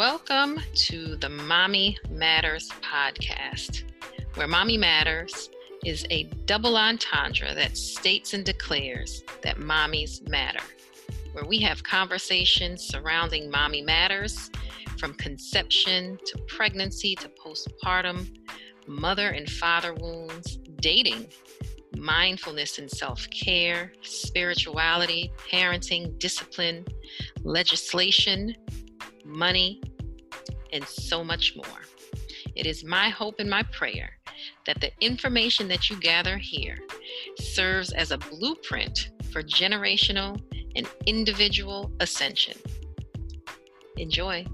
Welcome to the Mommy Matters podcast, where Mommy Matters is a double entendre that states and declares that mommies matter, where we have conversations surrounding mommy matters from conception to pregnancy to postpartum, mother and father wounds, dating, mindfulness and self care, spirituality, parenting, discipline, legislation, money, and so much more. It is my hope and my prayer that the information that you gather here serves as a blueprint for generational and individual ascension. Enjoy.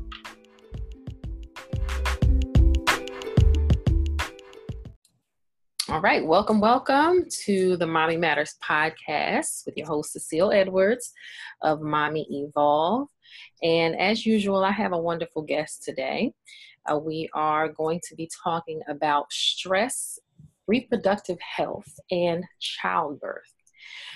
All right, welcome, welcome to the Mommy Matters podcast with your host, Cecile Edwards of Mommy Evolve. And as usual, I have a wonderful guest today. Uh, we are going to be talking about stress, reproductive health, and childbirth.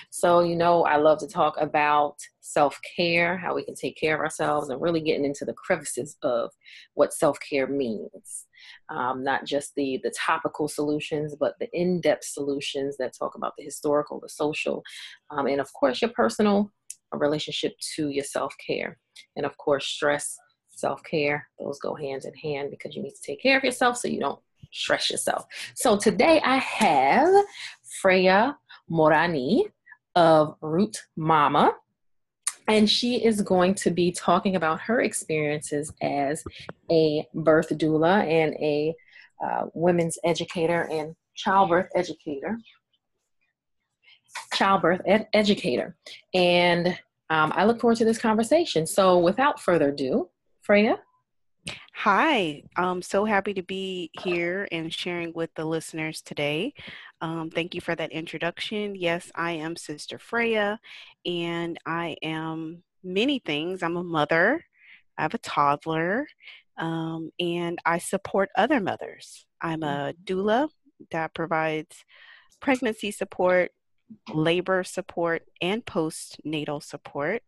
So, you know, I love to talk about self care, how we can take care of ourselves, and really getting into the crevices of what self care means. Um, not just the the topical solutions, but the in depth solutions that talk about the historical, the social, um, and of course your personal relationship to your self care. And of course, stress, self care, those go hand in hand because you need to take care of yourself so you don't stress yourself. So today I have Freya Morani of Root Mama. And she is going to be talking about her experiences as a birth doula and a uh, women's educator and childbirth educator childbirth ed- educator. And um, I look forward to this conversation. So, without further ado, Freya. Hi, I'm so happy to be here and sharing with the listeners today. Um, thank you for that introduction. Yes, I am Sister Freya, and I am many things. I'm a mother, I have a toddler, um, and I support other mothers. I'm a doula that provides pregnancy support, labor support, and postnatal support.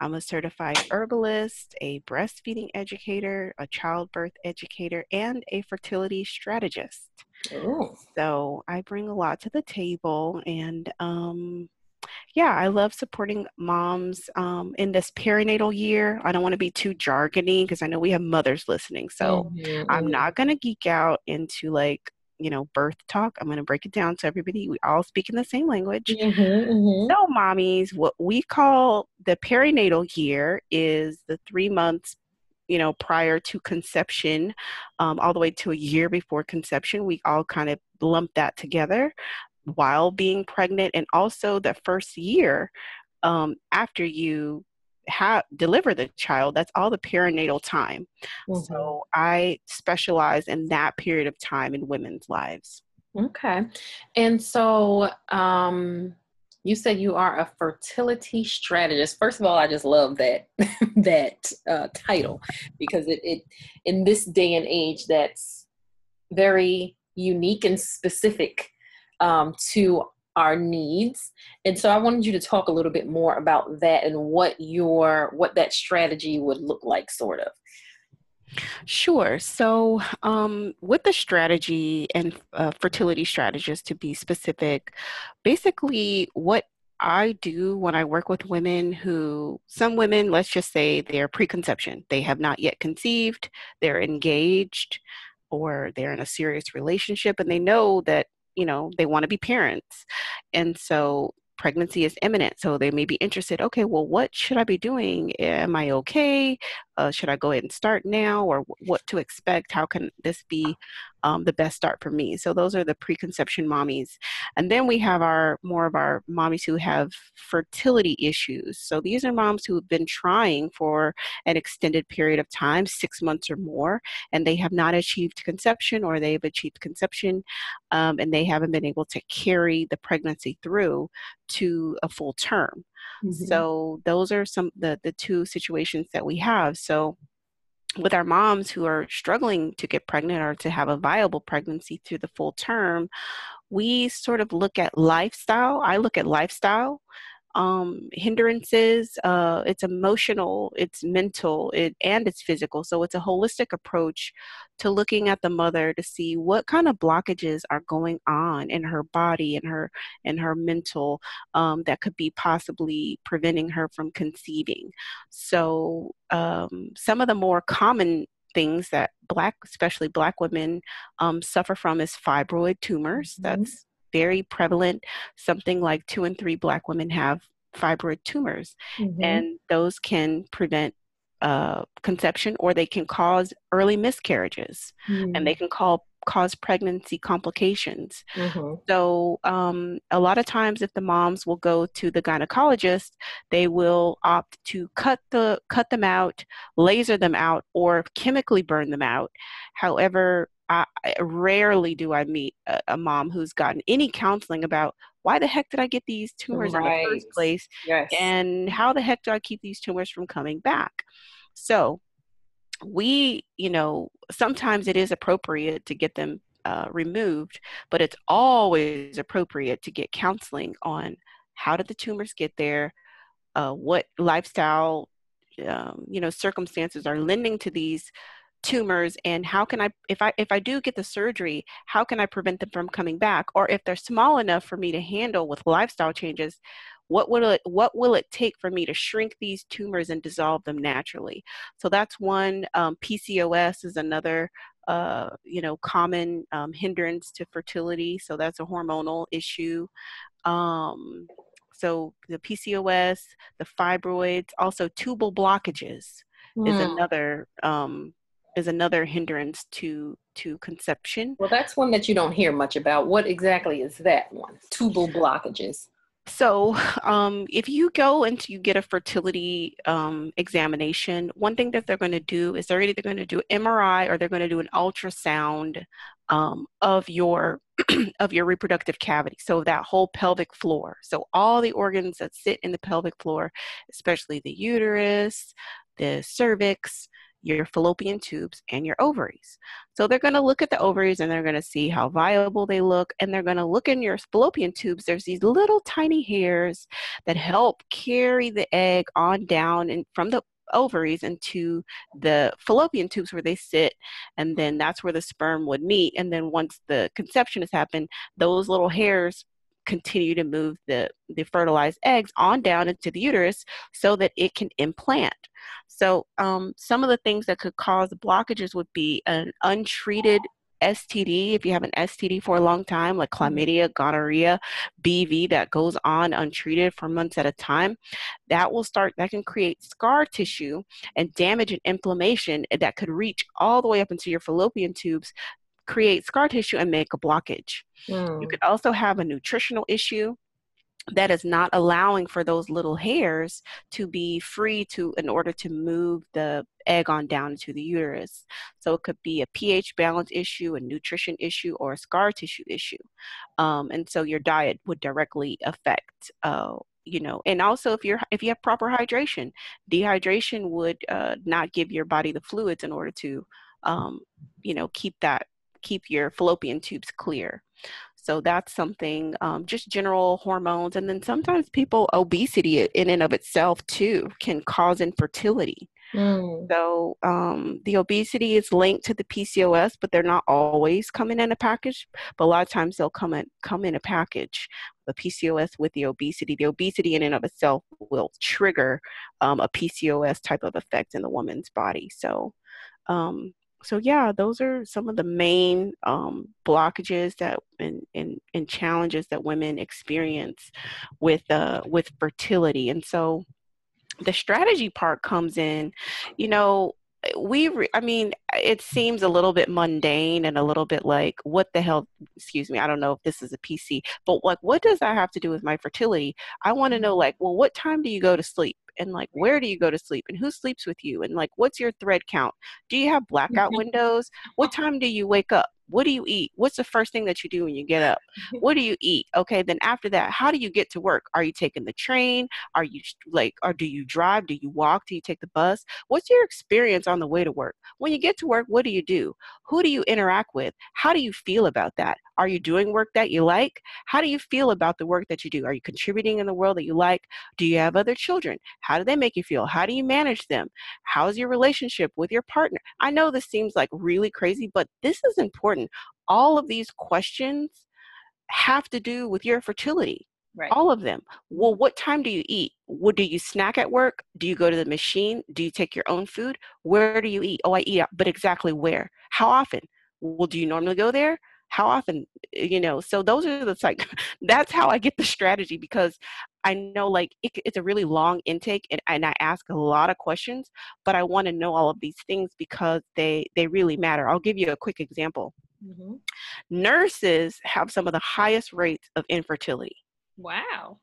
I'm a certified herbalist, a breastfeeding educator, a childbirth educator, and a fertility strategist. Ooh. So I bring a lot to the table, and um, yeah, I love supporting moms um, in this perinatal year. I don't want to be too jargony because I know we have mothers listening, so mm-hmm. I'm not going to geek out into like you know, birth talk. I'm going to break it down so everybody, we all speak in the same language. Mm-hmm, mm-hmm. So, mommies, what we call the perinatal year is the three months, you know, prior to conception, um, all the way to a year before conception. We all kind of lump that together while being pregnant, and also the first year um, after you have deliver the child that's all the perinatal time. Mm-hmm. so i specialize in that period of time in women's lives. Okay. And so um you said you are a fertility strategist. First of all i just love that that uh, title because it, it in this day and age that's very unique and specific um, to our needs. And so i wanted you to talk a little bit more about that and what your what that strategy would look like sort of. Sure. So, um, with the strategy and uh, fertility strategist, to be specific, basically what I do when I work with women who, some women, let's just say they're preconception, they have not yet conceived, they're engaged, or they're in a serious relationship, and they know that you know they want to be parents. And so pregnancy is imminent so they may be interested okay well what should i be doing? Am i okay? Uh, should i go ahead and start now? Or what to expect? How can this be um, the best start for me. So those are the preconception mommies. And then we have our more of our mommies who have fertility issues. So these are moms who have been trying for an extended period of time, six months or more, and they have not achieved conception or they've achieved conception um, and they haven't been able to carry the pregnancy through to a full term. Mm-hmm. So those are some the the two situations that we have. So with our moms who are struggling to get pregnant or to have a viable pregnancy through the full term, we sort of look at lifestyle. I look at lifestyle um, hindrances. Uh, it's emotional, it's mental, it, and it's physical. So it's a holistic approach to looking at the mother to see what kind of blockages are going on in her body and her and her mental um, that could be possibly preventing her from conceiving. So um, some of the more common things that black especially black women um, suffer from is fibroid tumors mm-hmm. that's very prevalent something like two and three black women have fibroid tumors mm-hmm. and those can prevent uh, conception or they can cause early miscarriages mm-hmm. and they can call cause pregnancy complications. Mm-hmm. So, um, a lot of times, if the moms will go to the gynecologist, they will opt to cut the cut them out, laser them out, or chemically burn them out. However, I, rarely do I meet a, a, mom who's gotten any counseling about why the heck did I get these tumors right. in the first place, yes. and how the heck do I keep these tumors from coming back. So we, you know, sometimes it is appropriate to get them uh, removed, but it's always appropriate to get counseling on how did the tumors get there, uh, what lifestyle, um, you know, circumstances are lending to these tumors and how can i if i if i do get the surgery how can i prevent them from coming back? Or if they're small enough for me to handle with lifestyle changes what will it what will it take for me to shrink these tumors and dissolve them naturally? So that's one um, pcos is another uh, you know common um, hindrance to fertility. So that's a hormonal issue. Um, so the pcos the fibroids also tubal blockages mm. is another um, is another hindrance to to conception. Well, that's one that you don't hear much about. What exactly is that one? Tubal blockages. So, um, if you go and you get a fertility um, examination, one thing that they're going to do is they're either going to do MRI or they're going to do an ultrasound um, of your of your reproductive cavity. So that whole pelvic floor. So all the organs that sit in the pelvic floor, especially the uterus, the cervix, your fallopian tubes and your ovaries. So they're going to look at the ovaries and they're going to see how viable they look. And they're going to look in your fallopian tubes. There's these little tiny hairs that help carry the egg on down and from the ovaries into the fallopian tubes where they sit and then that's where the sperm would meet and then once the conception has happened those little hairs continue to move the, the fertilized eggs on down into the uterus so that it can implant. So, um, some of the things that could cause blockages would be an untreated STD, if you have an STD for a long time, like mm-hmm. chlamydia, gonorrhea, BV, that goes on untreated for months at a time, that will start, that can create scar tissue and damage and inflammation that could reach all the way up into your fallopian tubes create scar tissue and make a blockage. Mm. You could also have a nutritional issue that is not allowing for those little hairs to be free to in order to move the egg on down into the uterus so it could be a ph balance issue a nutrition issue or a scar tissue issue um, and so your diet would directly affect uh, you know and also if you're if you have proper hydration dehydration would uh, not give your body the fluids in order to um, you know keep that keep your fallopian tubes clear. So that's something, um, just general hormones. And then sometimes people, obesity in and of itself too can cause infertility. Mm. So um, the obesity is linked to the PCOS, but they're not always coming in a package. But a lot of times they'll come in come in a package. The PCOS with the obesity. The obesity in and of itself will trigger um, a PCOS type of effect in the woman's body. So um, so yeah, those are some of the main um, blockages that and, and, and challenges that women experience with uh, with fertility. And so the strategy part comes in, you know, we re- i mean it seems a little bit mundane and a little bit like what the hell excuse me i don't know if this is a pc but like what does that have to do with my fertility i want to know mm-hmm. like well what time do you go to sleep and like where do you go to sleep and who sleeps with you and like what's your thread count? Do you have blackout mm-hmm. windows? What time do you wake up what do you eat? What's the first thing that you do when you get up? What do you eat? Okay then after that how do you get to work? Are you taking the train? Are you like or do you drive? Do you walk? Do you take the bus? What's your experience on the way to work? When you get to work what do you do? Who do you interact with? How do you feel about that? Are you doing work that you like? How do you feel about the work that you do? Are you contributing in the world that you like? Do you have other children? How do they make you feel? How do you manage them? How's your relationship with your partner? I know this seems like really crazy but this is important all of these questions have to do with your fertility Right. All of them. Well, what time do you eat? What do you snack at work? Do you go to the machine? Do you take your own food? Where do you eat? Oh, I eat out, but exactly where? How often? Well, do you normally go there? How often? You know, so those are the like that's how I get the strategy because I know like it, it's a really long intake and, and I ask a lot of questions, but I want to know all of these things because they they really matter. I'll give you a quick example. Mm-hmm. Nurses have some of the highest rates of infertility Wow.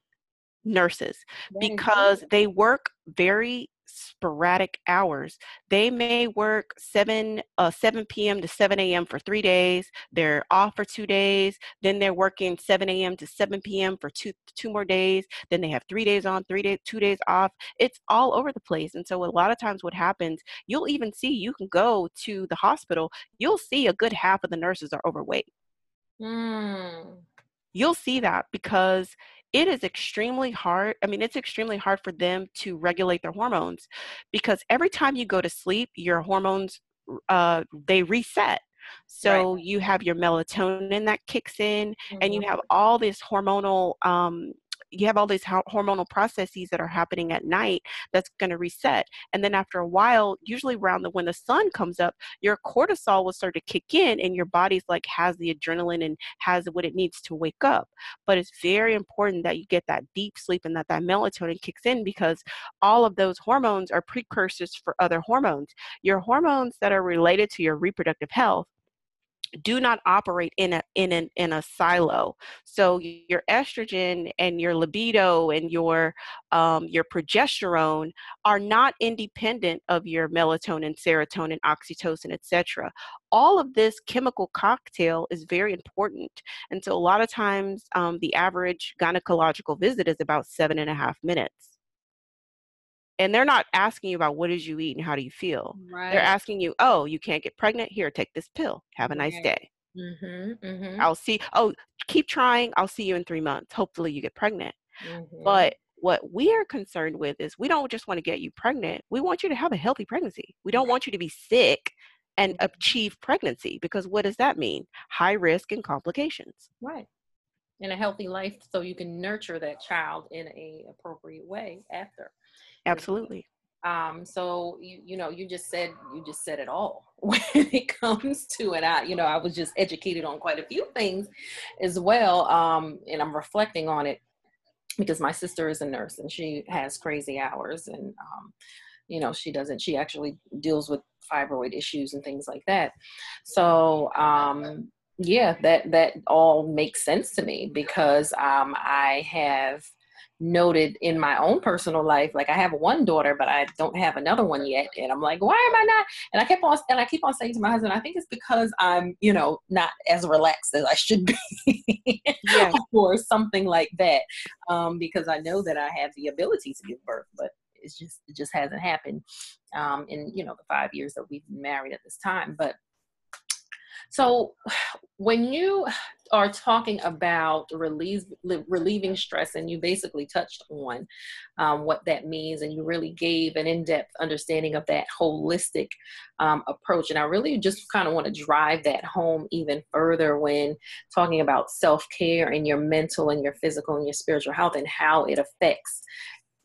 Nurses, because they work very sporadic hours. They may work 7 uh, 7 p.m. to 7 a.m. for three days. They're off for two days. Then they're working 7 a.m. to 7 p.m. for two two more days. Then they have three days on, three days, two days off. It's all over the place. And so a lot of times, what happens, you'll even see you can go to the hospital. You'll see a good half of the nurses are overweight. Mm you'll see that because it is extremely hard. I mean, it's extremely hard for them to regulate their hormones because every time you go to sleep, your hormones uh, they reset. So right. you have your melatonin that kicks in, mm-hmm. and you mm-hmm. have all this hormonal um, you have all these hormonal processes that are happening at night that's going to reset and then after a while usually around the when the sun comes up your cortisol will start to kick in and your body's like has the adrenaline and has what it needs to wake up. But it's very important that you get that deep sleep and that that melatonin kicks in because all of those hormones are precursors for other hormones. Your hormones that are related to your reproductive health do not operate in a in an in a silo. So your estrogen and your libido and your um, your progesterone are not independent of your melatonin serotonin oxytocin etc all of this chemical cocktail is very important. And so a lot of times um, the average gynecological visit is about seven and a half minutes and they're not asking you about what did you eat and how do you feel. Right. they're asking you oh you can't get pregnant? Here take this pill. Have a nice right. day. Mm-hmm, mm-hmm. i'll see oh keep trying. I'll see you in three months. Hopefully you get pregnant. Mm-hmm. but what we are concerned with is we don't just want to get you pregnant. We want you to have a healthy pregnancy. We don't want you to be sick and mm-hmm. achieve pregnancy because what does that mean? High risk and complications. Right. In a healthy life so you can nurture that child in a appropriate way after Absolutely. Um, so you you know you just said you just said it all when it comes to it. I you know I was just educated on quite a few things as well, um, and I'm reflecting on it because my sister is a nurse and she has crazy hours and um, you know she doesn't she actually deals with fibroid issues and things like that. So um, yeah, that that all makes sense to me because um, I have noted in my own personal life. Like I have one daughter, but I don't have another one yet. And I'm like, why am I not? And I kept on and I keep on saying to my husband, I think it's because I'm, you know, not as relaxed as I should be yeah. or something like that. Um, because I know that I have the ability to give birth, but it's just it just hasn't happened um, in you know the five years that we've been married at this time. But so, when you are talking about relieve, relieving stress, and you basically touched on um, what that means, and you really gave an in depth understanding of that holistic um, approach. And I really just kind of want to drive that home even further when talking about self care and your mental and your physical and your spiritual health and how it affects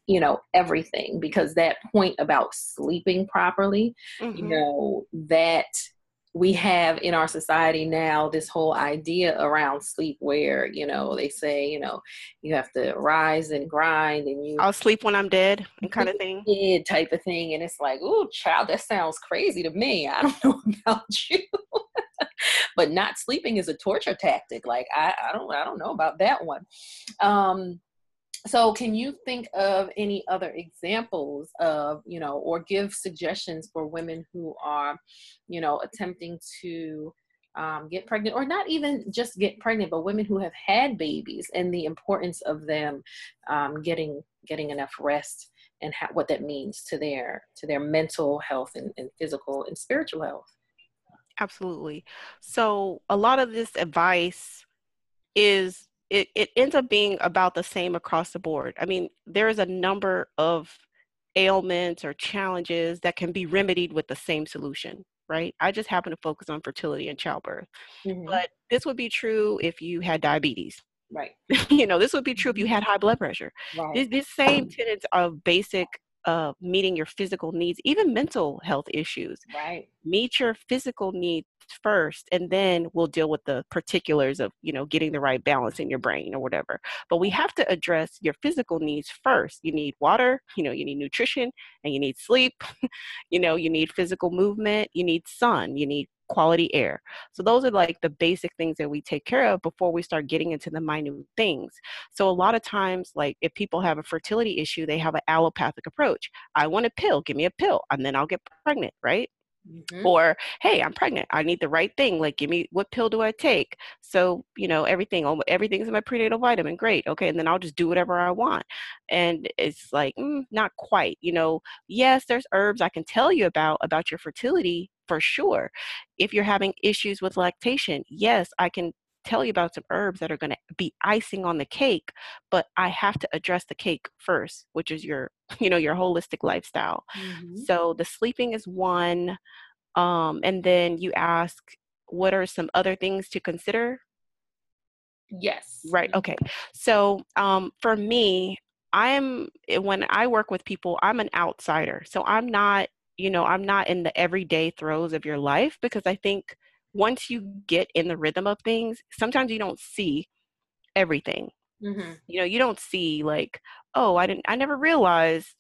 you know everything because that point about sleeping properly mm-hmm. you know that we have in our society now this whole idea around sleep where you know they say you know you have to rise and grind and you i'll sleep when i'm dead kind of thing. dead type of thing and it's like oh child that sounds crazy to me. I don't know about you. But not sleeping is a torture tactic like i, I don't i don't know about that one. Um so can you think of any other examples of you know or give suggestions for women who are you know attempting to um, get pregnant, or not even just get pregnant, but women who have had babies, and the importance of them um, getting getting enough rest and ha- what that means to their to their mental health and, and physical and spiritual health. Absolutely. So a lot of this advice is it, it ends up being about the same across the board. I mean, there's a number of ailments or challenges that can be remedied with the same solution, right? I just happen to focus on fertility and childbirth. Mm-hmm. But this would be true if you had diabetes. Right. you know, this would be true if you had high blood pressure. Right. These, these same tenets of basic uh, meeting your physical needs, even mental health issues. Right. Meet your physical needs first, and then we'll deal with the particulars of you know getting the right balance in your brain or whatever. But we have to address your physical needs first. You need water. You know, you need nutrition, and you need sleep. you know, you need physical movement. You need sun. You need quality air. So those are like the basic things that we take care of before we start getting into the minute things. So a lot of times, like if people have a fertility issue, they have an allopathic approach. I want a pill, give me a pill, and then I'll get pregnant, right? Mm-hmm. Or, hey, I'm pregnant. I need the right thing. Like, give me what pill do I take? So, you know, everything, everything's in my prenatal vitamin. Great. Okay. And then I'll just do whatever I want. And it's like, mm, not quite. You know, yes, there's herbs I can tell you about about your fertility for sure. If you're having issues with lactation, yes, I can tell you about some herbs that are going to be icing on the cake but i have to address the cake first which is your you know your holistic lifestyle mm-hmm. so the sleeping is one um, and then you ask what are some other things to consider yes right okay so um, for me i'm eh, when i work with people i'm an outsider so i'm not you know, I'm not in the everyday throes of your life because I think once you get in the rhythm of things, sometimes you don't see everything. Mm-hmm. You know, you don't see like, oh, I didn't, I never realized,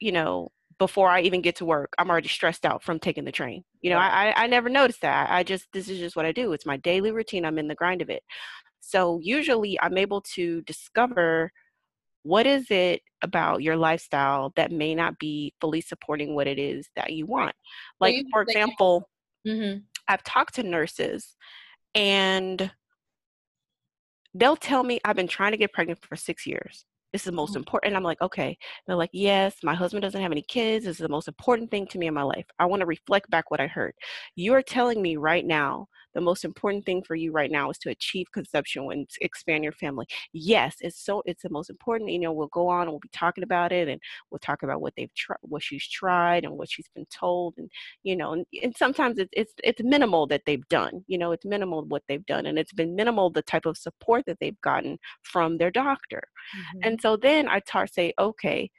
you know, before I even get to work, I'm already stressed out from taking the train. You know, I, I never noticed that. I just, this is just what I do. It's my daily routine. I'm in the grind of it. So usually I'm able to discover what is it about your lifestyle that may not be fully supporting what it is that you want like well, for example mm-hmm. i've talked to nurses and they'll tell me i've been trying to get pregnant for six years this is the most mm-hmm. important. I'm like, okay. They're like, yes, my husband doesn't have any kids. This is the most important thing to me in my life. I want to reflect back what I heard. You're telling me right now the most important thing for you right now is to achieve conception and expand your family. Yes, it's so it's the most important. You know, we'll go on and we'll be talking about it, and we'll talk about what they've tried, what she's tried, and what she's been told, and you know, and, and sometimes it's it's it's minimal that they've done. You know, it's minimal what they've done, and it's been minimal the type of support that they've gotten from their doctor. Mm-hmm. And so then I start say, okay,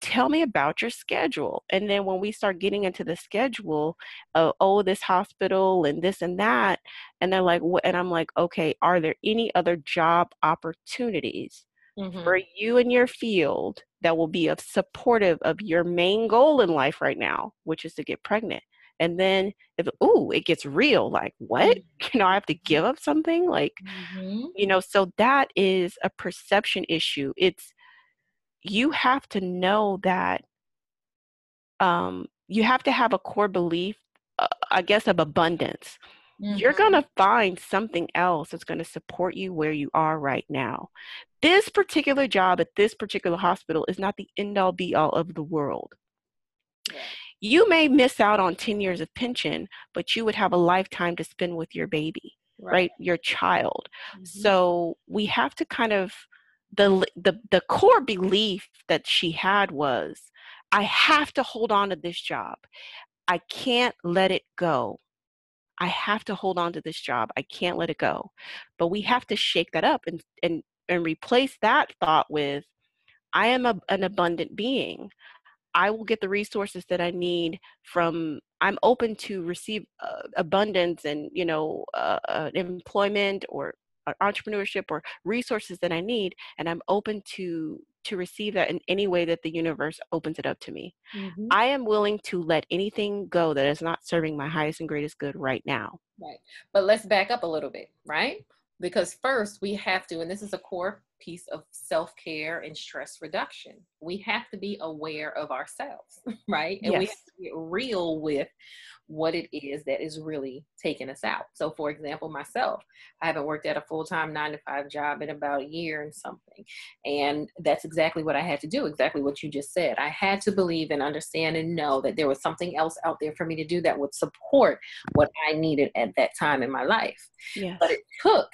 tell me about your schedule. And then when we start getting into the schedule, uh, oh, this hospital and this and that, and they're like, what? And I'm like, okay, are there any other job opportunities mm-hmm. for you in your field that will be of supportive of your main goal in life right now, which is to get pregnant? And then if oh, it gets real, like what? Mm-hmm. You know, I have to give up something, like mm-hmm. you know. So that is a perception issue. It's you have to know that um, you have to have a core belief, uh, I guess, of abundance. Mm-hmm. You're going to find something else that's going to support you where you are right now. This particular job at this particular hospital is not the end all be all of the world. Yeah. You may miss out on 10 years of pension, but you would have a lifetime to spend with your baby, right? right? Your child. Mm-hmm. So we have to kind of the the the core belief that she had was I have to hold on to this job. I can't let it go. I have to hold on to this job. I can't let it go. But we have to shake that up and and and replace that thought with I am a, an abundant being. I will get the resources that I need from I'm open to receive uh, abundance and you know uh, uh, employment or entrepreneurship or resources that I need, and I'm open to to receive that in any way that the universe opens it up to me. Mm-hmm. I am willing to let anything go that is not serving my highest and greatest good right now. Right. But let's back up a little bit, right? Because first we have to, and this is a core piece of self care and stress reduction. We have to be aware of ourselves, right? And yes. we have to get real with what it is that is really taking us out. So, for example, myself, I haven't worked at a full time nine to five job in about a year and something. And that's exactly what I had to do, exactly what you just said. I had to believe and understand and know that there was something else out there for me to do that would support what I needed at that time in my life. Yes. But it took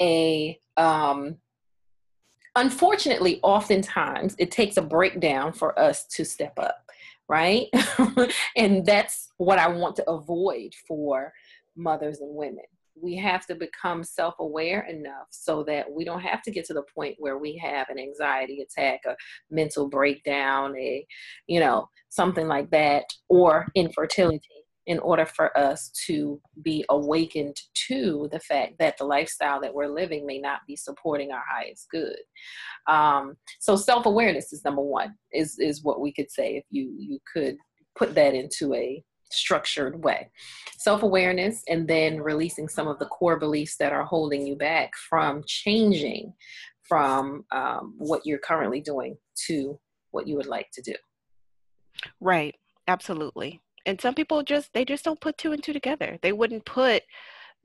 a, um, unfortunately, oftentimes it takes a breakdown for us to step up right? and that's what I want to avoid for mothers and women. We have to become self aware enough so that we don't have to get to the point where we have an anxiety attack, a mental breakdown, a, you know, something like that, or infertility in order for us to be awakened to the fact that the lifestyle that we're living may not be supporting our highest good. Um, so self-awareness is number one, is is what we could say if you you could put that into a structured way. Self-awareness and then releasing some of the core beliefs that are holding you back from changing from um, what you're currently doing to what you would like to do. Right. Absolutely and some people just they just don't put two and two together. They wouldn't put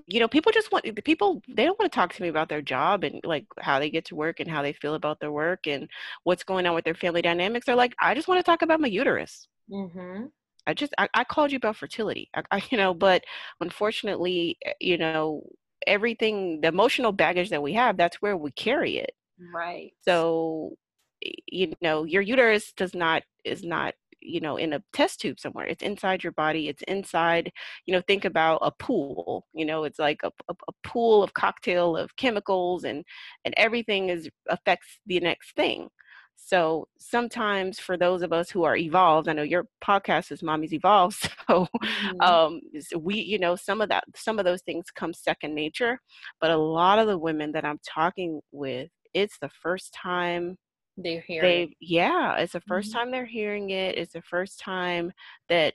you know people just want the people they don't want to talk to me about their job and like how they get to work and how they feel about their work and what's going on with their family dynamics. They're like i just want to talk about my uterus. Mm-hmm. i just I, I, called you about fertility. I, I, you know but unfortunately eh, you know everything the emotional baggage that we have that's where we carry it. Right. So you know your uterus does not is not you know in a test tube somewhere it's inside your body it's inside you know think about a pool you know it's like a, a, a pool of cocktail of chemicals and and everything is affects the next thing so sometimes for those of us who are evolved, I know your podcast is Mommy's Evolved. So mm-hmm. um, we, you know, some of that, some of those things come second nature. But a lot of the women that I'm talking with, it's the first time they're hearing they yeah it's the 1st mm-hmm. time they're hearing it it's the first time that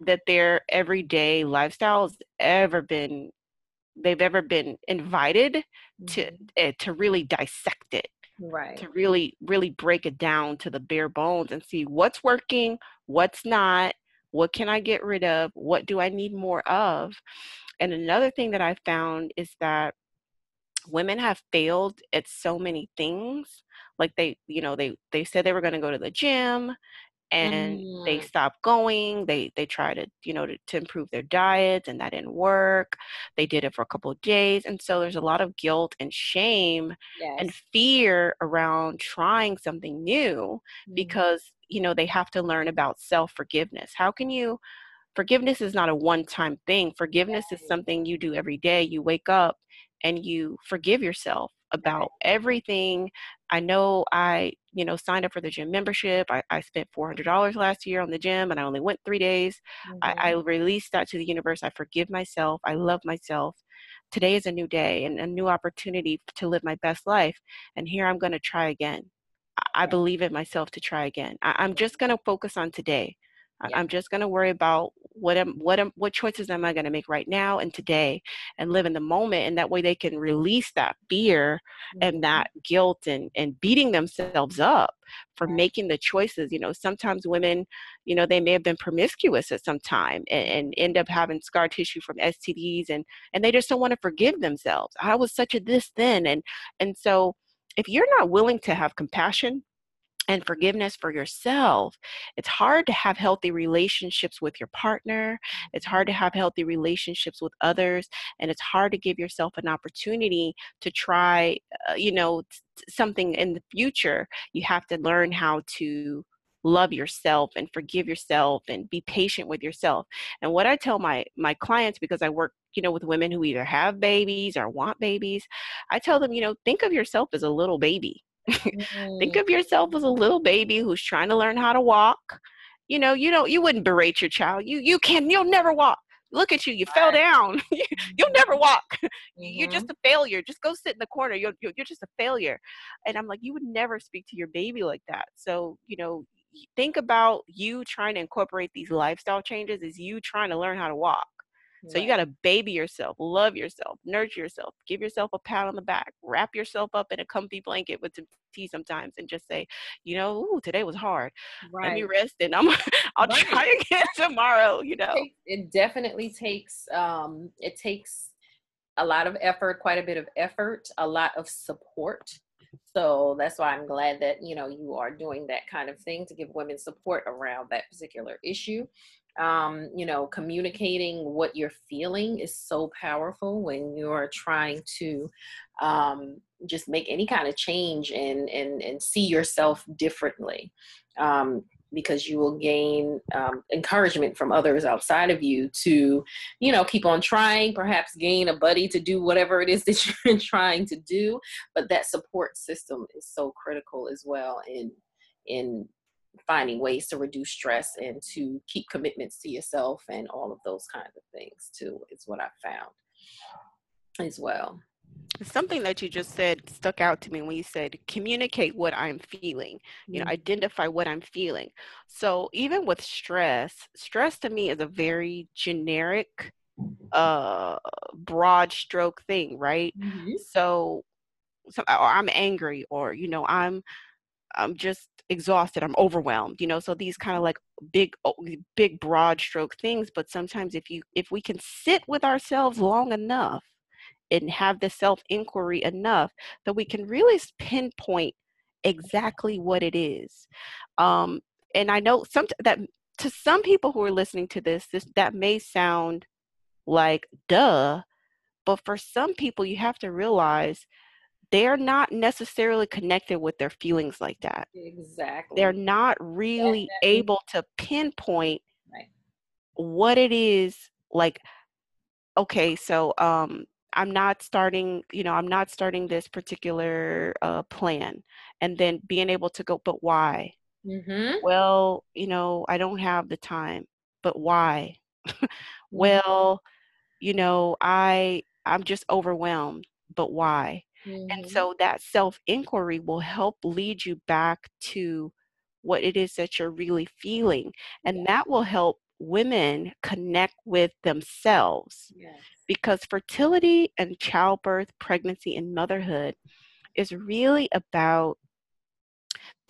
that their everyday lifestyles ever been they've ever been invited mm-hmm. to uh, to really dissect it right to really really break it down to the bare bones and see what's working what's not what can i get rid of what do i need more of and another thing that i found is that women have failed at so many things like they you know they they said they were going to go to the gym and mm. they stopped going they they tried to you know to, to improve their diet and that didn't work they did it for a couple of days and so there's a lot of guilt and shame yes. and fear around trying something new mm. because you know they have to learn about self forgiveness how can you forgiveness is not a one time thing forgiveness is something you do every day you wake up and you forgive yourself about everything. I know I, you know, signed up for the gym membership. I, I spent $400 last year on the gym and I only went three days. Mm-hmm. I, I released that to the universe. I forgive myself. I love myself. Today is a new day and a new opportunity to live my best life. And here I'm going to try again. I, I believe in myself to try again. I, I'm just going to focus on today. Yeah. I'm just going to worry about what am what am what choices am I going to make right now and today and live in the moment and that way they can release that fear mm-hmm. and that guilt and and beating themselves up for making the choices you know sometimes women you know they may have been promiscuous at some time and, and end up having scar tissue from STDs and and they just don't want to forgive themselves I was such a this then and and so if you're not willing to have compassion and forgiveness for yourself, it's hard to have healthy relationships with your partner. It's hard to have healthy relationships with others. And it's hard to give yourself an opportunity to try, uh, you know, something in the future. You have to learn how to love yourself and forgive yourself and be patient with yourself and what i tell my my clients because i work you know with women who either have babies or want babies i tell them you know think of yourself as a little baby Mm. Think of yourself as a little baby who's trying to learn how to walk. You know, you don't you wouldn't berate your child. You you can you'll never walk. Look at you, you right. fell down. you'll never mm-hmm. walk. Mm-hmm. You're just a failure. Just go sit in the corner. You're, you're you're just a failure. And I'm like, you would never speak to your baby like that. So, you know, think about you trying to incorporate these lifestyle changes as you trying to learn how to walk So you got to baby yourself, love yourself, nurture yourself, give yourself a pat on the back, wrap yourself up in a comfy blanket with some tea sometimes, and just say, you know, ooh, today was hard. Right. Let me rest, and I'm I'll right. try again tomorrow. You know, it definitely takes um, it takes a lot of effort, quite a bit of effort, a lot of support. So that's why I'm glad that you know you are doing that kind of thing to give women support around that particular issue um, you know, communicating what you're feeling is so powerful when you're trying to um, just make any kind of change and and and see yourself differently. Um, because you will gain um, encouragement from others outside of you to, you know, keep on trying, perhaps gain a buddy to do whatever it is that you're trying to do. But that support system is so critical as well in in finding ways to reduce stress and to keep commitments to yourself and all of those kinds of things too is what i found as well something that you just said stuck out to me when you said communicate what i'm feeling you know mm-hmm. identify what i'm feeling so even with stress stress to me is a very generic uh broad stroke thing right mm-hmm. so, so or i'm angry or you know i'm i'm just exhausted i'm overwhelmed you know so these kind of like big big broad stroke things but sometimes if you if we can sit with ourselves long enough and have the self inquiry enough that we can really pinpoint exactly what it is. Um and i know some that to some people who are listening to this this that may sound like duh but for some people you have to realize they're not necessarily connected with their feelings like that. Exactly. They're not really able to pinpoint right. what it is like okay, so um I'm not starting, you know, I'm not starting this particular uh, plan and then being able to go, but why? Mm-hmm. Well, you know, I don't have the time, but why? Mm-hmm. well, you know, I I'm just overwhelmed, but why? Mm-hmm. And so that self inquiry will help lead you back to what it is that you're really feeling. And yeah. that will help women connect with themselves. Yes. Because fertility and childbirth, pregnancy, and motherhood is really about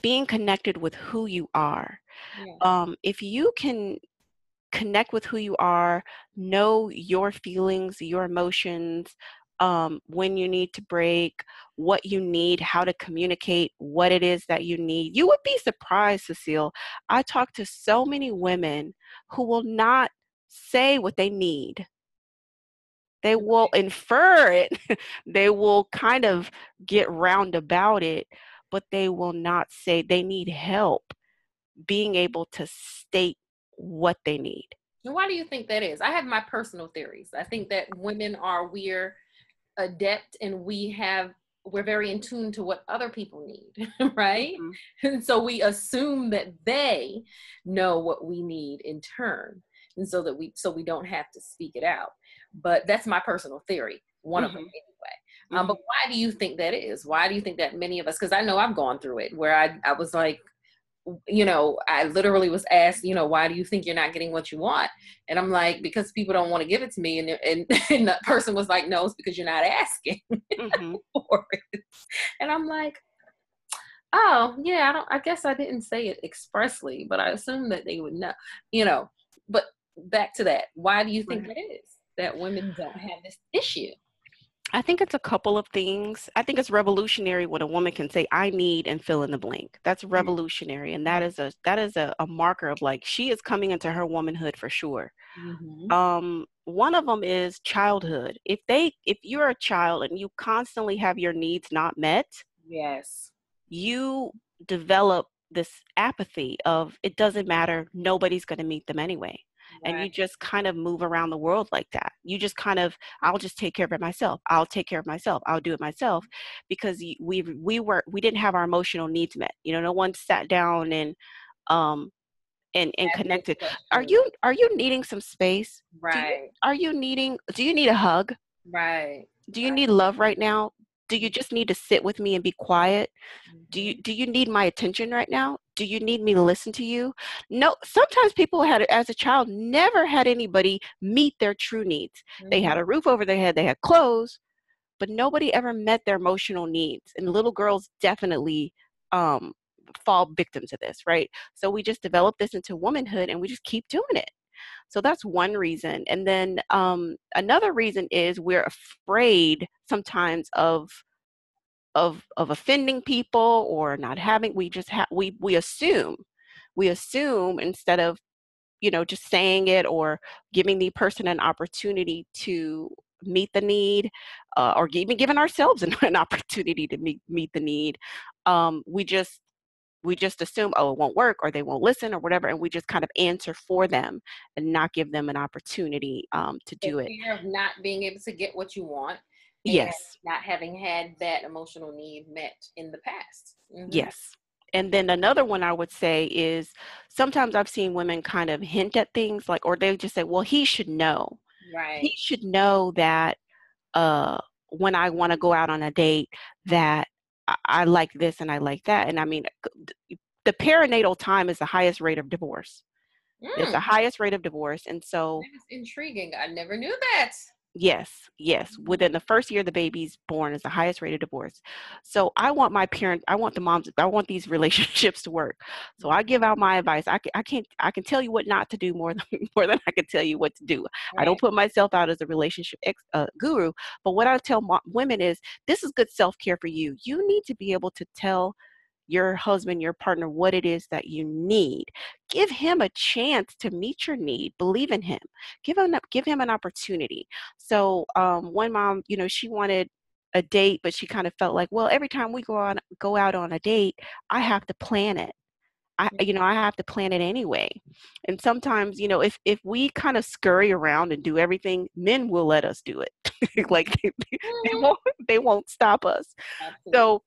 being connected with who you are. Yes. Um, if you can connect with who you are, know your feelings, your emotions, um, when you need to break, what you need, how to communicate what it is that you need. You would be surprised, Cecile. I talk to so many women who will not say what they need. They will infer it, they will kind of get round about it, but they will not say they need help being able to state what they need. And why do you think that is? I have my personal theories. I think that women are we're adept and we have we're very in tune to what other people need, right? Mm-hmm. And so we assume that they know what we need in turn. And so that we so we don't have to speak it out. But that's my personal theory, one mm-hmm. of them mm-hmm. anyway. Um, mm-hmm. but why do you think that is? Why do you think that many of us, because I know I've gone through it where I, I was like, you know, I literally was asked, you know, why do you think you're not getting what you want? And I'm like, because people don't want to give it to me. And and, and the person was like, no, it's because you're not asking mm-hmm. for it. And I'm like, oh yeah, I don't. I guess I didn't say it expressly, but I assume that they would know, you know. But back to that, why do you think right. it is that women don't have this issue? I think it's a couple of things. I think it's revolutionary when a woman can say, I need and fill in the blank. That's mm-hmm. revolutionary. And that is a that is a, a marker of like she is coming into her womanhood for sure. Mm-hmm. Um, one of them is childhood. If they if you're a child and you constantly have your needs not met, yes, you develop this apathy of it doesn't matter, nobody's gonna meet them anyway and you just kind of move around the world like that. You just kind of i'll just take care of it myself. I'll take care of myself. I'll do it myself. Because we we were we didn't have our emotional needs met. You know no one sat down and um and and connected. Are you are you needing some space? Right you, are you needing do you need a hug? Right. Do you need love right now? Do you just need to sit with me and be quiet? Do you mm-hmm. do you need my attention right now do you need me to listen to you? No, sometimes people had, as a child, never had anybody meet their true needs. Mm-hmm. They had mm-hmm. a roof over their head, they had clothes, but nobody ever met their emotional needs. And little girls definitely um, fall victim to this, right? So we just develop this into womanhood and we just keep doing it. So that's one reason. And then um, another reason is we're afraid sometimes of of of offending people or not having we just have we we assume we assume instead of you know just saying it or giving the person an opportunity to meet the need uh, or even giving ourselves an, an opportunity to meet meet the need um, we just we just assume oh it won't work or they won't listen or whatever and we just kind of answer for them and not give them an opportunity um, to do it. fear of not being able to get what you want yes. not having had that emotional need met in the past. Mm-hmm. yes. And then another one i would say is sometimes i've seen women kind of hint at things like or they just say well he should know. Right. he should know that uh when i want to go out on a date that I, I like this and i like that. And i mean the perinatal time is the highest rate of divorce. Mm. it's the highest rate of divorce. And so that's intriguing. I never knew that Yes, yes. Within the first year the baby's born is the highest rate of divorce. So I want my parents, I want the moms, I want these relationships to work. So I give out my advice. I, can, I can't, I can tell you what not to do more than more than I can tell you what to do. Right. I don't put myself out as a relationship ex, uh, guru, but what I tell mo- women is this is good self care for you. You need to be able to tell your husband, your partner, what it is that you need. Give him a chance to meet your need. Believe in him. Give him give him an opportunity. So um, one mom, you know, she wanted a date, but she kind of felt like, well, every time we go on go out on a date, I have to plan it. I, you know, I have to plan it anyway. And sometimes, you know, if if we kind of scurry around and do everything, men will let us do it. like they, they, mm-hmm. won't they won't stop us. Absolutely. So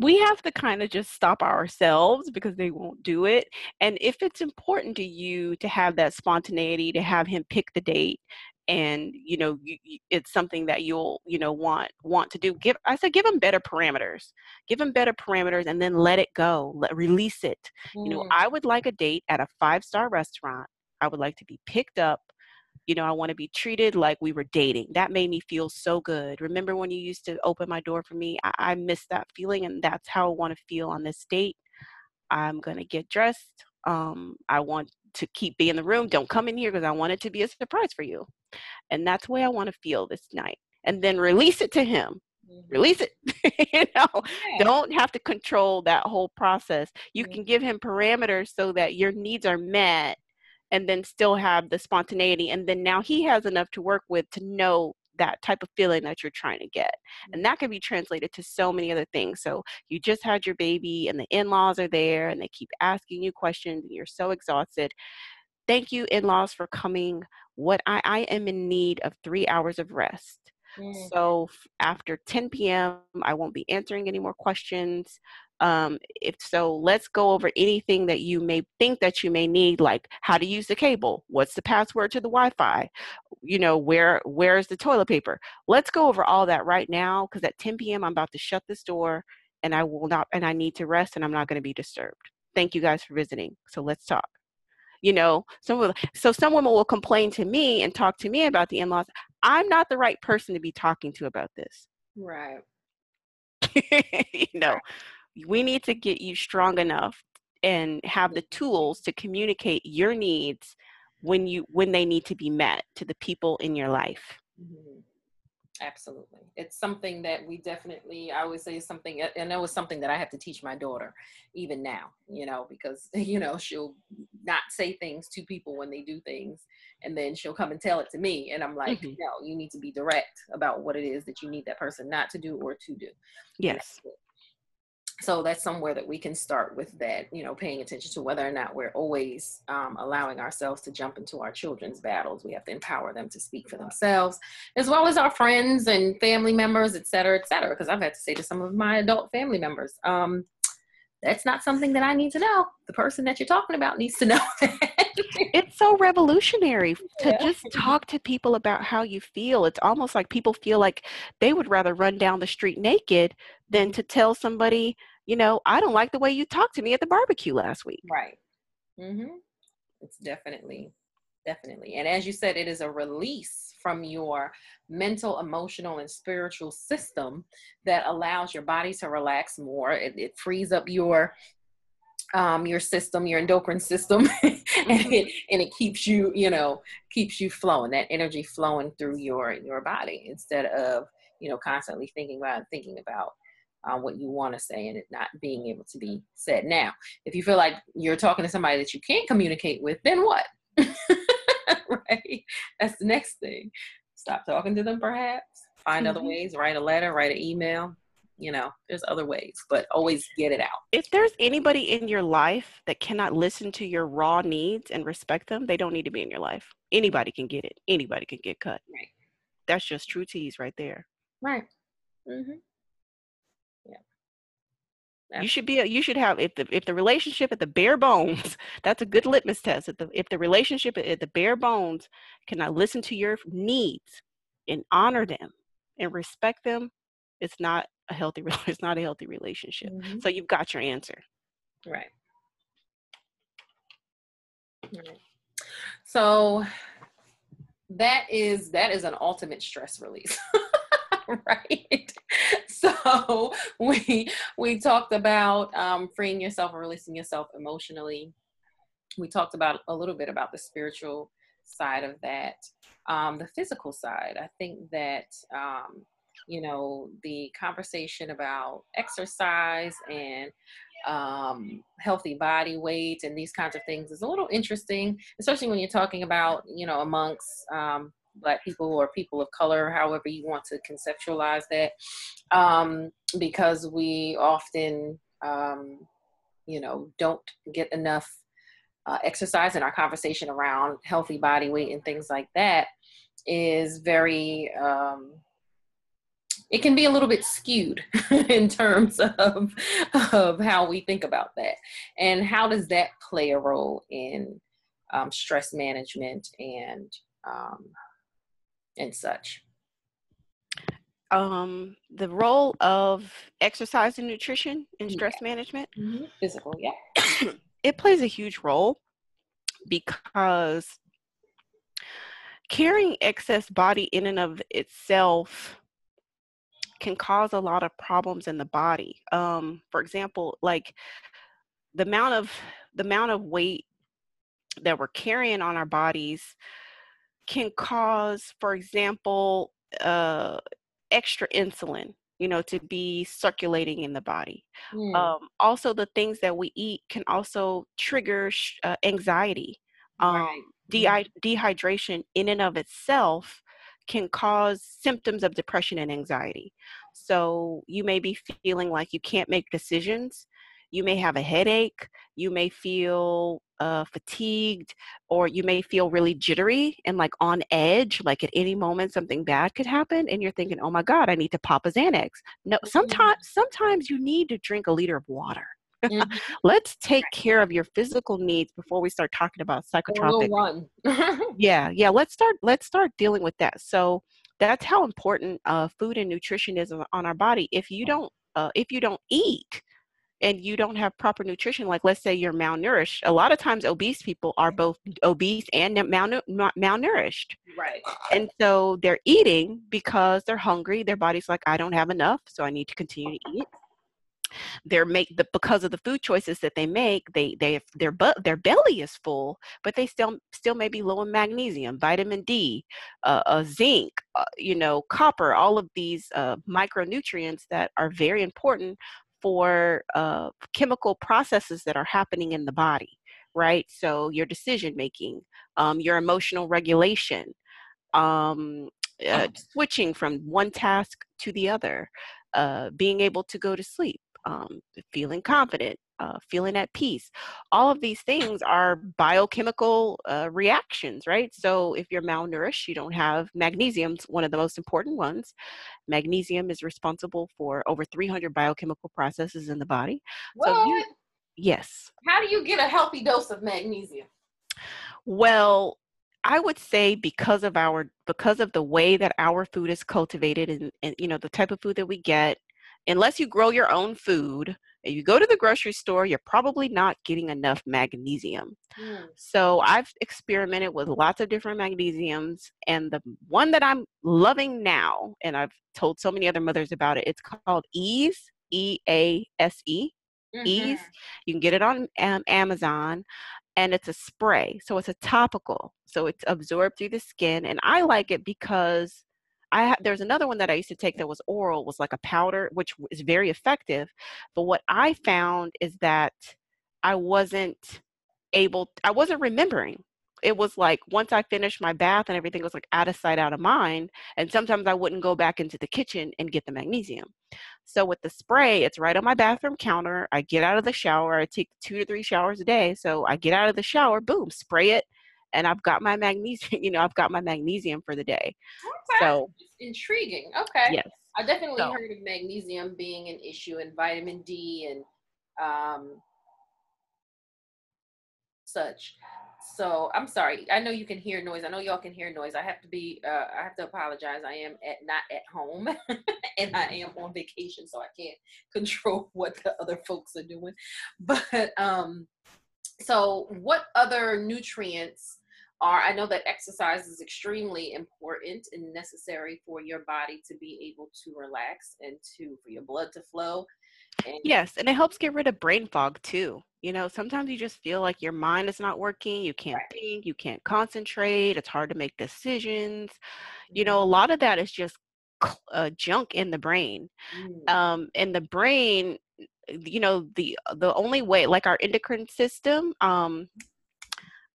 we have to kind of just stop ourselves because they won't do it. And if it's important to you to have that spontaneity, to have him pick the date, and you know you, it's something that you'll you know want want to do give i said give them better parameters give them better parameters and then let it go let release it mm. you know mm. i would like a date at a five star restaurant i would like to be picked up you know, I want to be treated like we were dating. That made me feel so good. Remember when you used to open my door for me? I, I miss that feeling, and that's how I want to feel on this date. I'm going to get dressed. Um, I want to keep being in the room. Don't come in here because I want it to be a surprise for you. And that's the way I want to feel this night. And then release it to him. Mm-hmm. Release it. you know, yeah. don't have to control that whole process. You mm-hmm. can give him parameters so that your needs are met and then still have the spontaneity and then now he has enough to work with to know that type of feeling that you're trying to get. And mm-hmm. that can be translated to so many other things. So you just had your baby and the in-laws are there and they keep asking you questions and you're so exhausted. Thank you, in-laws, for coming. What I, I am in need of three hours of rest. Mm. So after 10 p.m., I won't be answering any more questions. Um, if so, let's go over anything that you may think that you may need, like how to use the cable, what's the password to the Wi-Fi, you know, where where is the toilet paper. Let's go over all that right now because at 10 p.m. I'm about to shut this door and I will not and I need to rest and I'm not going to be disturbed. Thank you guys for visiting. So let's talk. You know, some so some women will complain to me and talk to me about the in-laws. I'm not the right person to be talking to about this. Right. you know, we need to get you strong enough and have the tools to communicate your needs when you when they need to be met to the people in your life mm-hmm. Absolutely. It's something that we definitely i always say something and it was something that i have to teach my daughter even now you know because you know she'll not say things to people when they do things and then she'll come and tell it to me and i'm like mm-hmm. no you need to be direct about what it is that you need that person not to do or to do yes so that's somewhere that we can start with that you know paying attention to whether or not we're always um, allowing ourselves to jump into our children's battles. We have to empower them to speak for themselves as well as our friends and family members et cetera et cetera because i've had to say to some of my adult family members um, that's not something that i need to know the person that you're talking about needs to know it's so revolutionary to yeah. just talk to people about how you feel it's almost like people feel like they would rather run down the street naked than to tell somebody you know, I don't like the way you talked to me at the barbecue last week. Right. Mm-hmm. It's definitely, definitely. And as you said, it is a release from your mental, emotional, and spiritual system that allows your body to relax more. It, it frees up your um, your system, your endocrine system, and mm-hmm. it and it keeps you, you know, keeps you flowing, that energy flowing through your your body instead of you know constantly thinking about thinking about uh, what you want to say and it not being able to be said. Now, if you feel like you're talking to somebody that you can't communicate with, then what? right? That's the next thing. Stop talking to them, perhaps. Find mm-hmm. other ways. Write a letter. Write an email. You know, there's other ways, but always get it out. If there's anybody in your life that cannot listen to your raw needs and respect them, they don't need to be in your life. Anybody can get it. Anybody can get cut. Right. That's just true tease right there. Right. Mm-hmm. You should be. You should have if the if the relationship at the bare bones. That's a good litmus test. If the if the relationship at the bare bones cannot listen to your needs and honor them and respect them, it's not a healthy. It's not a healthy relationship. Mm-hmm. So you've got your answer. Right. Right. So that is that is an ultimate stress release. right? So we we talked about um, freeing yourself and releasing yourself emotionally. We talked about a little bit about the spiritual side of that, um, the physical side. I think that um, you know the conversation about exercise and um, healthy body weight and these kinds of things is a little interesting, especially when you're talking about you know amongst um, black people or people of color however you want to conceptualize that um, because we often um, you know don't get enough uh, exercise in our conversation around healthy body weight and things like that is very um, it can be a little bit skewed in terms of of how we think about that. And how does that play a role in um, stress management and um, and such? Um, the role of exercise and nutrition in stress yeah. management. Mm-hmm. Physical, yeah. it plays a huge role because carrying excess body in and of itself can cause a lot of problems in the body. Um, for example, like the amount of the amount of weight that we're carrying on our bodies can cause, for example, uh, extra insulin, you know, to be circulating in the body. Mm. Um, also, the things that we eat can also trigger sh- uh, anxiety. Um, right. de- dehydration, in and of itself, can cause symptoms of depression and anxiety. So, you may be feeling like you can't make decisions. You may have a headache. You may feel uh, fatigued or you may feel really jittery and like on edge like at any moment something bad could happen and you're thinking oh my god i need to pop a xanax no mm-hmm. sometimes sometimes you need to drink a liter of water mm-hmm. let's take care of your physical needs before we start talking about psychotropic run. yeah yeah let's start let's start dealing with that so that's how important uh, food and nutrition is on our body if you don't uh, if you don't eat and you don't have proper nutrition, like let's say you're malnourished, a lot of times obese people are both obese and malnourished. Right. And so they're eating because they're hungry. Their body's like, I don't have enough, so I need to continue to eat. They're make the because of the food choices that they make, they they their but their belly is full, but they still still may be low in magnesium, vitamin D, uh, uh zinc, uh, you know, copper, all of these uh, micronutrients that are very important for uh, chemical processes that are happening in the body, right? So your decision making, um, your emotional regulation, um, uh, switching from one task to the other, uh, being able to go to sleep, um, feeling confident, uh, feeling at peace. All of these things are biochemical uh, reactions, right? So if you're malnourished, you don't have magnesium, one of the most important ones. Magnesium is responsible for over 300 biochemical processes in the body. What? So you, yes. How do you get a healthy dose of magnesium? Well, I would say because of our because of the way that our food is cultivated and, and you know the type of food that we get, unless you grow your own food, If you go to the grocery store, you're probably not getting enough magnesium. Mm. So I've experimented with lots of different magnesiums, and the one that I'm loving now, and I've told so many other mothers about it, it's called Ease, E A S E. Mm-hmm. Ease. You can get it on um, Amazon and it's a spray. So it's a topical. So it's absorbed through the skin. And I like it because I ha- there's another one that I used to take that was oral, was like a powder, which is very effective. But what I found is that I wasn't able, I wasn't remembering. It was like once I finished my bath and everything was like out of sight, out of mind. And sometimes I wouldn't go back into the kitchen and get the magnesium. So with the spray, it's right on my bathroom counter. I get out of the shower. I take two to three showers a day. So I get out of the shower, boom, spray it, and I've got my magnesium. You know, I've got my magnesium for the day. Okay. So intriguing. Okay. Yes. I definitely so. heard of magnesium being an issue and vitamin D and um, such. So I'm sorry. I know you can hear noise. I know y'all can hear noise. I have to be. Uh, I have to apologize. I am at not at home, and I am on vacation, so I can't control what the other folks are doing. But um, so what other nutrients are? I know that exercise is extremely important and necessary for your body to be able to relax and to for your blood to flow and yes, and it helps get rid of brain fog too. You know, sometimes you just feel like your mind is not working, you can't right. think, you can't concentrate, it's hard to make decisions. You know, a mm-hmm. lot of that is just uh, junk in the brain. Mm. Um, and the brain, you know, the the only way, like our endocrine system, um,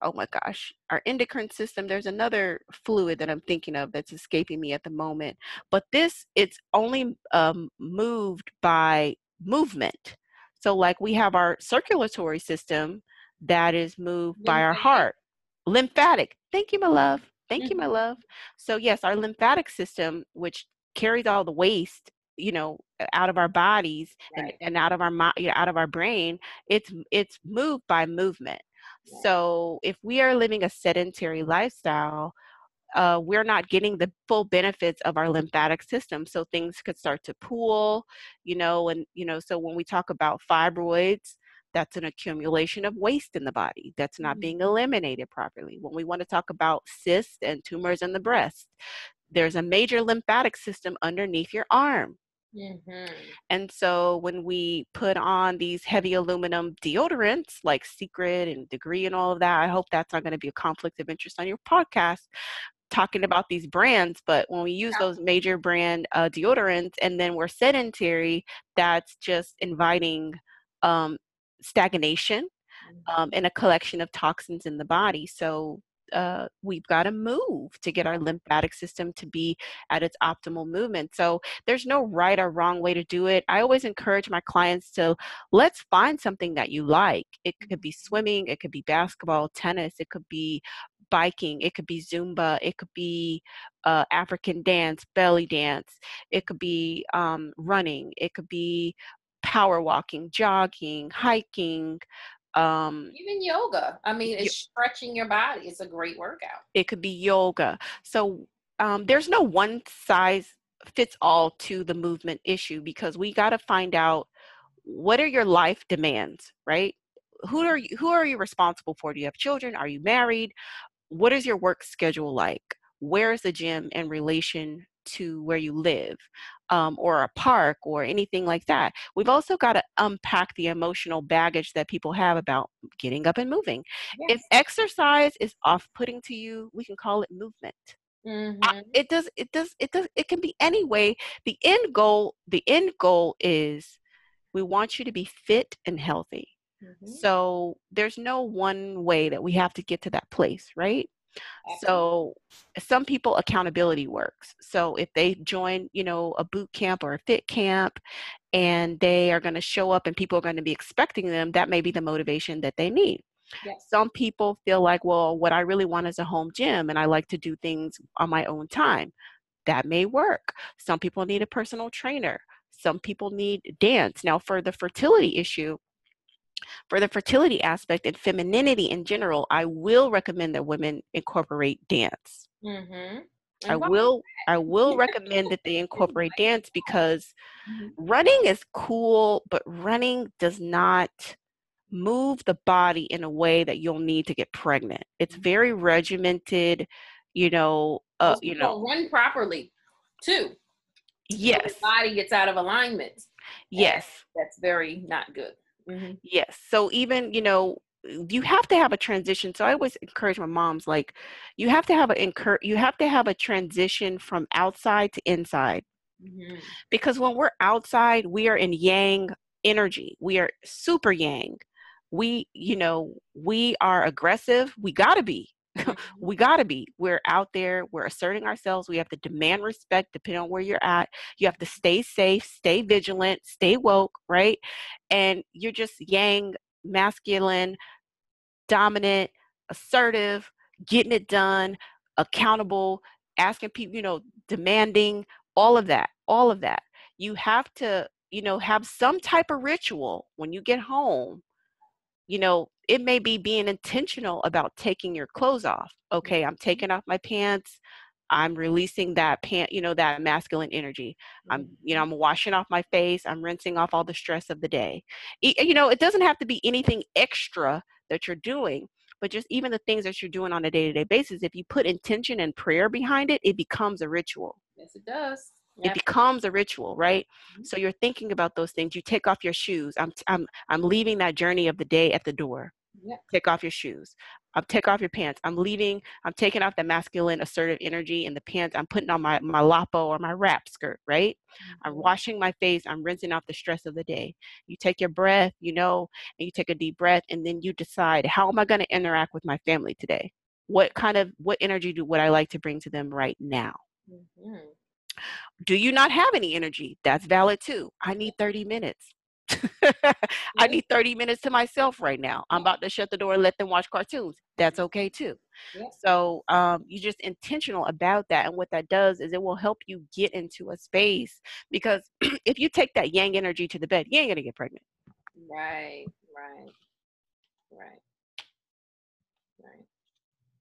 oh my gosh, our endocrine system, there's another fluid that I'm thinking of that's escaping me at the moment. But this, it's only um, moved by movement. So, like we have our circulatory system that is moved lymphatic. by our heart, lymphatic. Thank you, my love. Thank mm-hmm. you, my mm-hmm. love. So, yes, our lymphatic system, which carries all the waste you know out of our bodies right. and, and out of our you know, out of our brain it's it's moved by movement so if we are living a sedentary lifestyle uh, we're not getting the full benefits of our lymphatic system. So things could start to pool, you know, and, you know, so when we talk about fibroids, that's an accumulation of waste in the body that's not being mm-hmm. eliminated properly. When we want to talk about cysts and tumors in the breast, there's a major lymphatic system underneath your arm. Mm-hmm. And so when we put on these heavy aluminum deodorants like Secret and Degree and all of that, I hope that's not going to be a conflict of interest on your podcast talking about these brands, but when we use yeah. those major brand uh, deodorants and then we're sedentary, that's just inviting um, stagnation mm-hmm. um, and a collection of toxins in the body. So uh, we've got to move to get our lymphatic system to be at its optimal movement. So there's no right or wrong way to do it. I always encourage my clients to let's find something that you like. It could be mm-hmm. swimming, it could be basketball, tennis, it could be biking, it could be Zumba, it could be uh, African dance, belly dance, it could be um, running, it could be power walking, jogging, hiking, um even yoga i mean it's y- stretching your body it's a great workout. It could be yoga. So um, there's no one size fits all to the movement issue because we got to find out what are your life demands right? Who are you who are you responsible for? Do you have children? Are you married? What is your work schedule like? Where is the gym in relation to where you live um, or a park or anything like that. We've also got to unpack the emotional baggage that people have about getting up and moving. Yes. If exercise is off putting to you, we can call it movement. Mm-hmm. It does, it does, it does, it can be any way. The end goal, the end goal is we want you to be fit and healthy. Mm-hmm. So there's no one way that we have to get to that place, right? So some people accountability works. So if they join, you know, a boot camp or a fit camp and they are going to show up and people are going to be expecting them, that may be the motivation that they need. Yes. Some people feel like, well, what I really want is a home gym and I like to do things on my own time. That may work. Some people need a personal trainer. Some people need dance. Now, for the fertility issue, for the fertility aspect and femininity in general, I will recommend that women incorporate dance. Mm-hmm. I will I will recommend that they incorporate dance because mm-hmm. running is cool, but running does not move the body in a way that you'll need to get pregnant. It's mm-hmm. very regimented, you know, uh, you know, run properly too. Yes. So body gets out of alignment. Yes. That's very not good. Mm-hmm. Yes. So even, you know, you have to have a transition. So I always encourage my moms, like, you have to have a incur you have to have a transition from outside to inside. Mm-hmm. Because when we're outside, we are in yang energy. We are super yang. We, you know, we are aggressive. We gotta be. We got to be. We're out there, we're asserting ourselves. We have to demand respect depending on where you're at. You have to stay safe, stay vigilant, stay woke, right? And you're just yang, masculine, dominant, assertive, getting it done, accountable, asking people, you know, demanding, all of that, all of that. You have to, you know, have some type of ritual when you get home you know, it may be being intentional about taking your clothes off. Okay, I'm mm-hmm. taking off my pants. I'm releasing that pant, you know, that masculine energy. I'm, you know, mm-hmm. I'm washing off my face. I'm rinsing off all the stress of the day. You know, it doesn't have to be anything extra that you're doing, but just even the things that you're doing on a day to day basis, if you put intention and prayer behind it, it becomes a ritual. Yes, it does. It becomes a ritual, right? Mm-hmm. So you're thinking about those things. You take off your shoes. I'm I'm I'm leaving that journey of the day at the door. Take off your shoes. I'm take off your pants. I'm leaving. I'm taking off the masculine assertive energy in the pants. I'm putting on my my lapo or my wrap skirt, right? Mm-hmm. I'm washing my face. I'm rinsing off the stress of the day. You take your breath, you know, and you take a deep breath, and then you decide how am I going to interact with my family today? What kind of what energy do would I like to bring to them right now? Mm-hmm. Do you not have any energy? That's valid too. I need 30 minutes. I need 30 minutes to myself right now. I'm about to shut the door and let them watch cartoons. That's okay too. Yeah. So um, you're just intentional about that. And what that does is it will help you get into a space because if you take that yang energy to the bed, you ain't going to get pregnant. Right, right, right, right.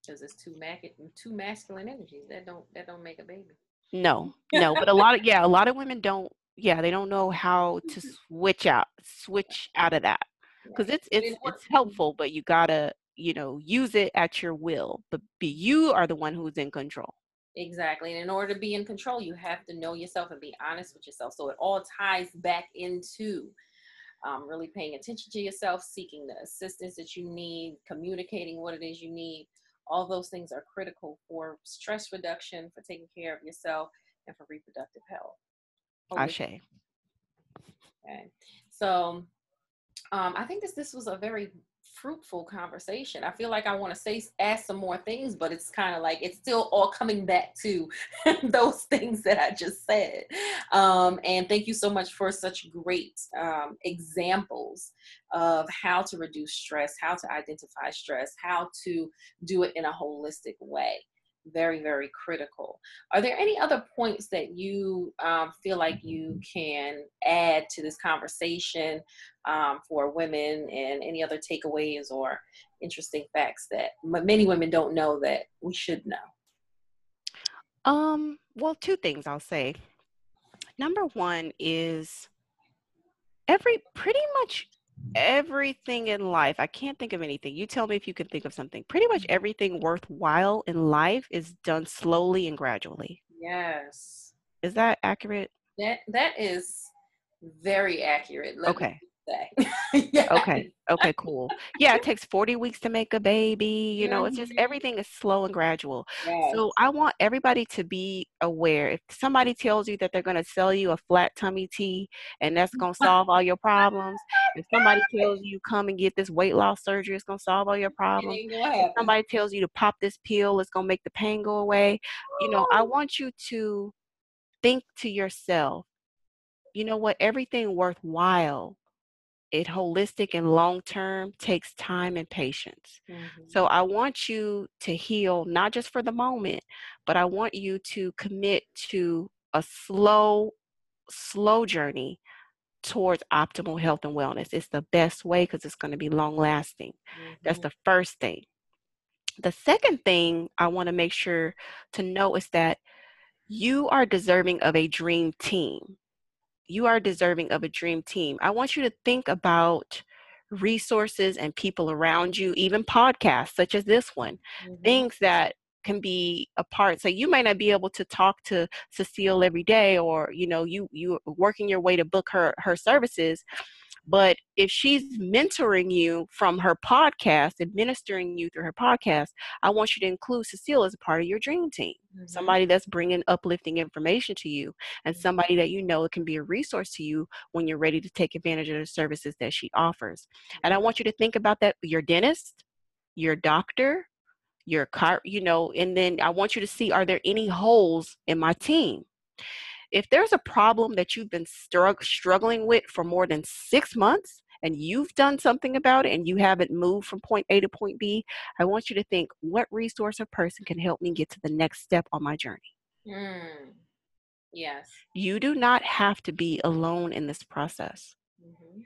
Because it's too, ma- too masculine energies. That don't, that don't make a baby. No, no, but a lot of yeah, a lot of women don't. Yeah, they don't know how to switch out, switch out of that because it's it's it's helpful, but you gotta you know use it at your will. But be you are the one who's in control. Exactly, and in order to be in control, you have to know yourself and be honest with yourself. So it all ties back into um, really paying attention to yourself, seeking the assistance that you need, communicating what it is you need, all those things are critical for stress reduction, for taking care of yourself, and for reproductive health. Ashe. Okay. So um, I think this this was a very fruitful conversation. I feel like I want to say ask some more things, but it's kind of like it's still all coming back to those things that I just said. Um, and thank you so much for such great um, examples of how to reduce stress, how to identify stress, how to do it in a holistic way very very critical. Are there any other points that you um, feel like you can add to this conversation um, for women and any other takeaways or interesting facts that many women don't know that we should know? Um well two things i'll say. Number one is every pretty much everything in life, I can't think of anything. You tell me if you can think of something. Pretty much mm-hmm. everything worthwhile in life is done slowly and gradually. Yes. Is that accurate? That that is very accurate. Let okay. yeah. Okay. Okay, cool. Yeah, it takes 40 weeks to make a baby. You know, it's just mm-hmm. everything is slow and gradual. Yes. So I want everybody to be aware. If somebody tells you that they're going to sell you a flat tummy tea and that's going to solve all your problems, if somebody tells you come and get this weight loss surgery, it's going to solve all your problems. If somebody tells you to pop this pill, it's going to make the pain go away. You know, I want you to think to yourself, you know what, everything worthwhile it holistic and long term takes time and patience. Mm-hmm. So I want you to heal not just for the moment, but I want you to commit to a slow slow journey towards optimal health and wellness. It's the best way because it's going to be long lasting. Mm-hmm. That's the first thing. The second thing I want to make sure to know is that you are deserving of a dream team. You are deserving of a dream team. I want you to think about resources and people around you, even podcasts such as this one, mm-hmm. things that can be a part so you might not be able to talk to cecile every day or you know you you working your way to book her her services but if she's mentoring you from her podcast, administering you through her podcast, I want you to include Cecile as a part of your dream team. Mm-hmm. Somebody that's bringing uplifting information to you and mm-hmm. somebody that you know can be a resource to you when you're ready to take advantage of the services that she offers. And I want you to think about that your dentist, your doctor, your car, you know, and then I want you to see are there any holes in my team? If there's a problem that you've been strugg- struggling with for more than six months and you've done something about it and you haven't moved from point A to point B, I want you to think what resource or person can help me get to the next step on my journey. Mm. Yes. You do not have to be alone in this process. Mm-hmm.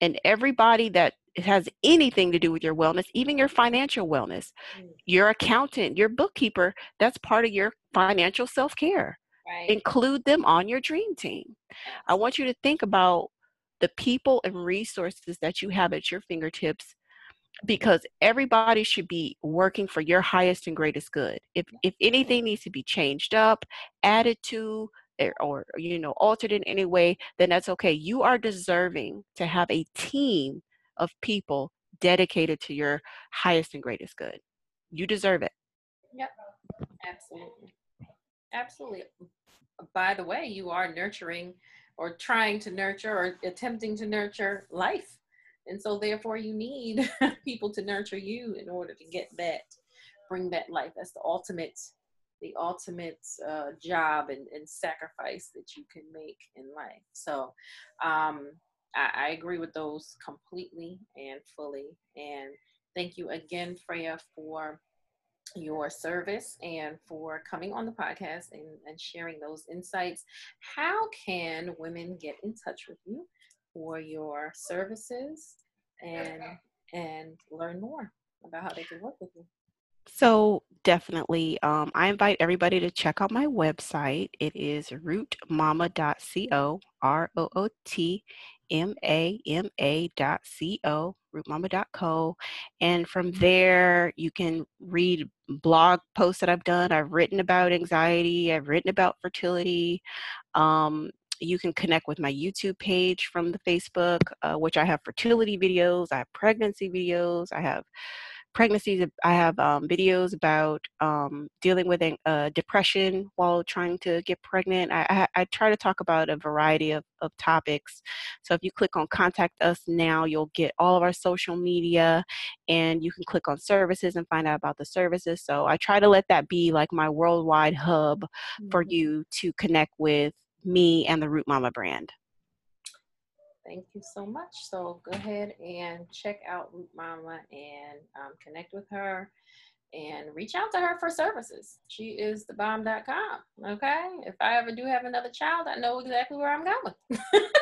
And everybody that has anything to do with your wellness, even your financial wellness, mm. your accountant, your bookkeeper, that's part of your financial self care. Right. Include them on your dream team. I want you to think about the people and resources that you have at your fingertips because everybody should be working for your highest and greatest good. If if anything needs to be changed up, added to or, or you know altered in any way, then that's okay. You are deserving to have a team of people dedicated to your highest and greatest good. You deserve it. Yep. Absolutely. Absolutely. By the way, you are nurturing or trying to nurture or attempting to nurture life. And so, therefore, you need people to nurture you in order to get that, bring that life. That's the ultimate, the ultimate uh, job and, and sacrifice that you can make in life. So, um, I, I agree with those completely and fully. And thank you again, Freya, for your service and for coming on the podcast and, and sharing those insights. How can women get in touch with you for your services and and learn more about how they can work with you? So definitely, um, I invite everybody to check out my website. It is rootmama.co, R O O T M-A-M-A dot C-O, rootmama.co. And from there, you can read blog posts that I've done. I've written about anxiety. I've written about fertility. Um, you can connect with my YouTube page from the Facebook, uh, which I have fertility videos. I have pregnancy videos. I have pregnancies i have um, videos about um, dealing with uh, depression while trying to get pregnant. I, I, I, try to talk about a variety of, of topics. So if you click on contact us now you'll get all of our social media and you can click on services and find out about the services. So i try to let that be like my worldwide hub mm-hmm. for you to connect with me and the root mama brand Thank you so much. So go ahead and check out Root Mama and um, connect with her and reach out to her for services. She is the bomb.com. Okay. If I ever do have another child, I know exactly where I'm going.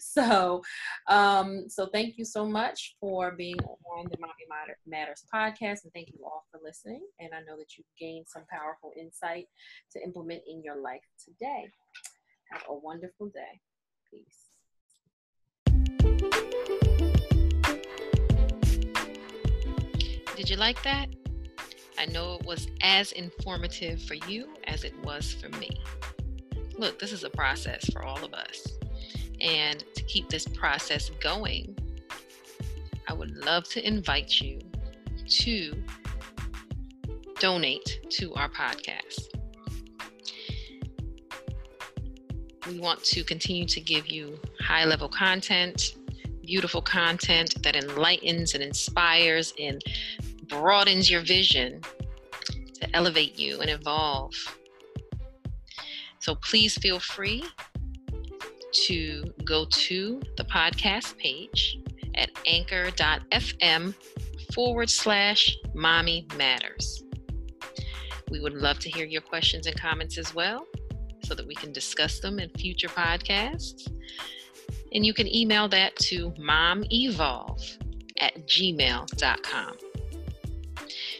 so um so thank you so much for being on the mommy matters podcast and thank you all for listening and i know that you've gained some powerful insight to implement in your life today have a wonderful day peace Did you like that? I know it was as informative for you as it was for me. Look, this is a process for all of us. And to keep this process going, I would love to invite you to donate to our podcast. We want to continue to give you high level content, beautiful content that enlightens and inspires and broadens your vision to elevate you and evolve. So please feel free to go to the podcast page at anchor.fm forward slash mommy matters. We would love to hear your questions and comments as well so that we can discuss them in future podcasts. And you can email that to momevolve at gmail.com.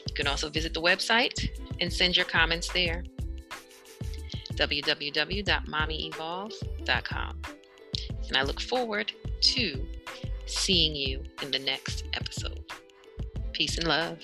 You can also visit the website and send your comments there www.mommyevolve.com. And I look forward to seeing you in the next episode. Peace and love.